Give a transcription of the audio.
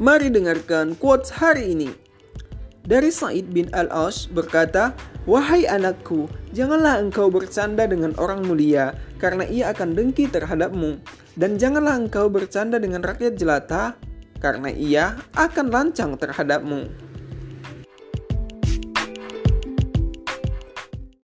Mari dengarkan quotes hari ini. Dari Said bin Al-Ash berkata, Wahai anakku, janganlah engkau bercanda dengan orang mulia, karena ia akan dengki terhadapmu. Dan janganlah engkau bercanda dengan rakyat jelata, karena ia akan lancang terhadapmu.